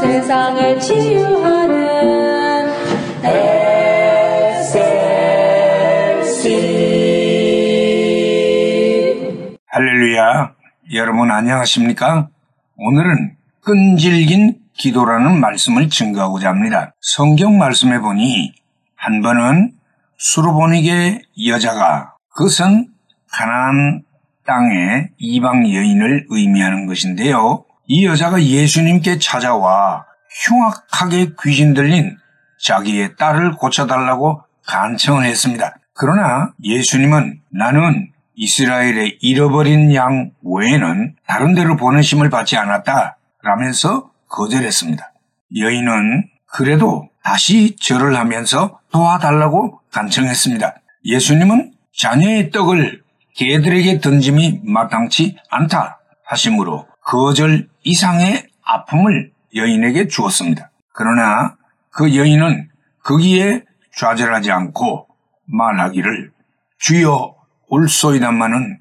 세상을 치유하는 SLC 할렐루야. 여러분 안녕하십니까? 오늘은 끈질긴 기도라는 말씀을 증거하고자 합니다. 성경 말씀에 보니 한 번은 수르보니게 여자가 그것은 가나안 땅의 이방 여인을 의미하는 것인데요. 이 여자가 예수님께 찾아와 흉악하게 귀신 들린 자기의 딸을 고쳐달라고 간청을 했습니다. 그러나 예수님은 나는 이스라엘의 잃어버린 양 외에는 다른 데로 보내심을 받지 않았다 라면서 거절했습니다. 여인은 그래도 다시 절을 하면서 도와달라고 간청했습니다. 예수님은 자녀의 떡을 개들에게 던짐이 마땅치 않다 하심으로 거절 이상의 아픔을 여인에게 주었습니다. 그러나 그 여인은 거기에 좌절하지 않고 말하기를 주여 올소이단마는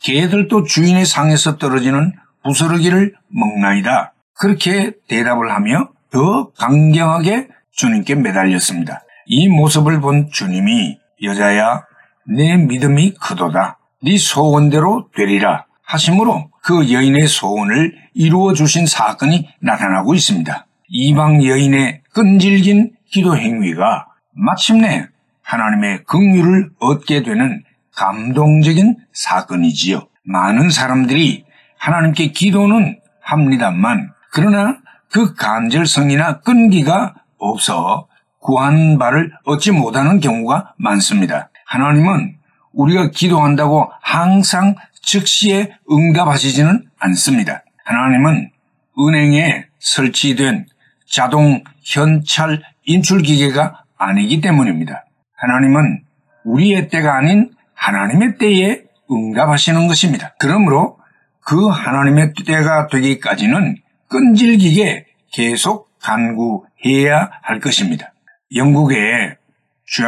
개들도 주인의 상에서 떨어지는 부스러기를 먹나이다. 그렇게 대답을 하며 더 강경하게 주님께 매달렸습니다. 이 모습을 본 주님이 여자야 내 믿음이 크도다. 네 소원대로 되리라 하심으로 그 여인의 소원을 이루어 주신 사건이 나타나고 있습니다. 이방 여인의 끈질긴 기도 행위가 마침내 하나님의 긍휼을 얻게 되는 감동적인 사건이지요. 많은 사람들이 하나님께 기도는 합니다만 그러나 그 간절성이나 끈기가 없어 구한 바를 얻지 못하는 경우가 많습니다. 하나님은 우리가 기도한다고 항상 즉시에 응답하시지는 않습니다. 하나님은 은행에 설치된 자동 현찰 인출 기계가 아니기 때문입니다. 하나님은 우리의 때가 아닌 하나님의 때에 응답하시는 것입니다. 그러므로 그 하나님의 때가 되기까지는 끈질기게 계속 간구해야 할 것입니다. 영국에 존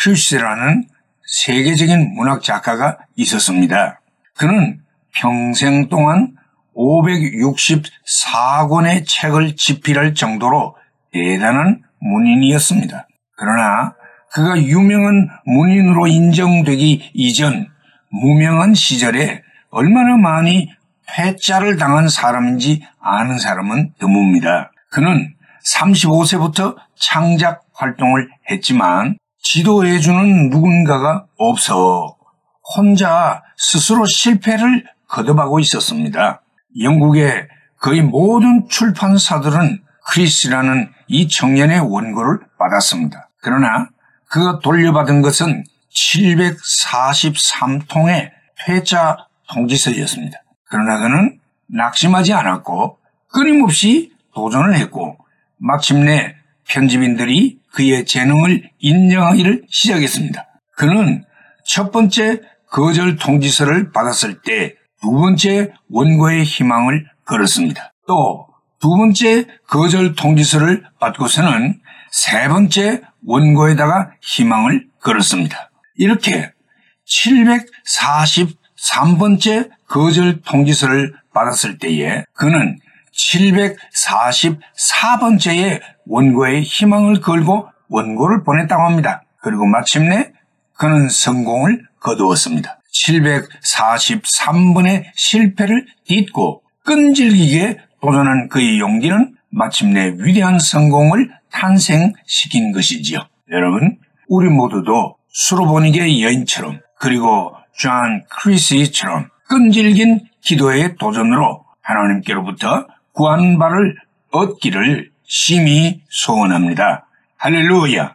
크리시라는 세계적인 문학 작가가 있었습니다. 그는 평생 동안 564권의 책을 집필할 정도로 대단한 문인이었습니다. 그러나 그가 유명한 문인으로 인정되기 이전 무명한 시절에 얼마나 많이 패자를 당한 사람인지 아는 사람은 드뭅니다. 그는 35세부터 창작 활동을 했지만 지도해주는 누군가가 없어 혼자 스스로 실패를 거듭하고 있었습니다. 영국의 거의 모든 출판사들은 크리스라는 이 청년의 원고를 받았습니다. 그러나 그가 돌려받은 것은 743통의 퇴짜 통지서였습니다. 그러나 그는 낙심하지 않았고 끊임없이 도전을 했고 마침내 편집인들이 그의 재능을 인정하기를 시작했습니다. 그는 첫 번째 거절 통지서를 받았을 때 두 번째 원고의 희망을 걸었습니다. 또 두 번째 거절 통지서를 받고서는 세 번째 원고에다가 희망을 걸었습니다. 이렇게 743번째 거절 통지서를 받았을 때에 그는 744번째의 원고에 희망을 걸고 원고를 보냈다고 합니다. 그리고 마침내 그는 성공을 거두었습니다. 743번의 실패를 딛고 끈질기게 도전한 그의 용기는 마침내 위대한 성공을 탄생시킨 것이지요. 여러분, 우리 모두도 수로보니게 여인처럼 그리고 존 크리시처럼 끈질긴 기도의 도전으로 하나님께로부터 구한 바를 얻기를 심히 소원합니다. 할렐루야!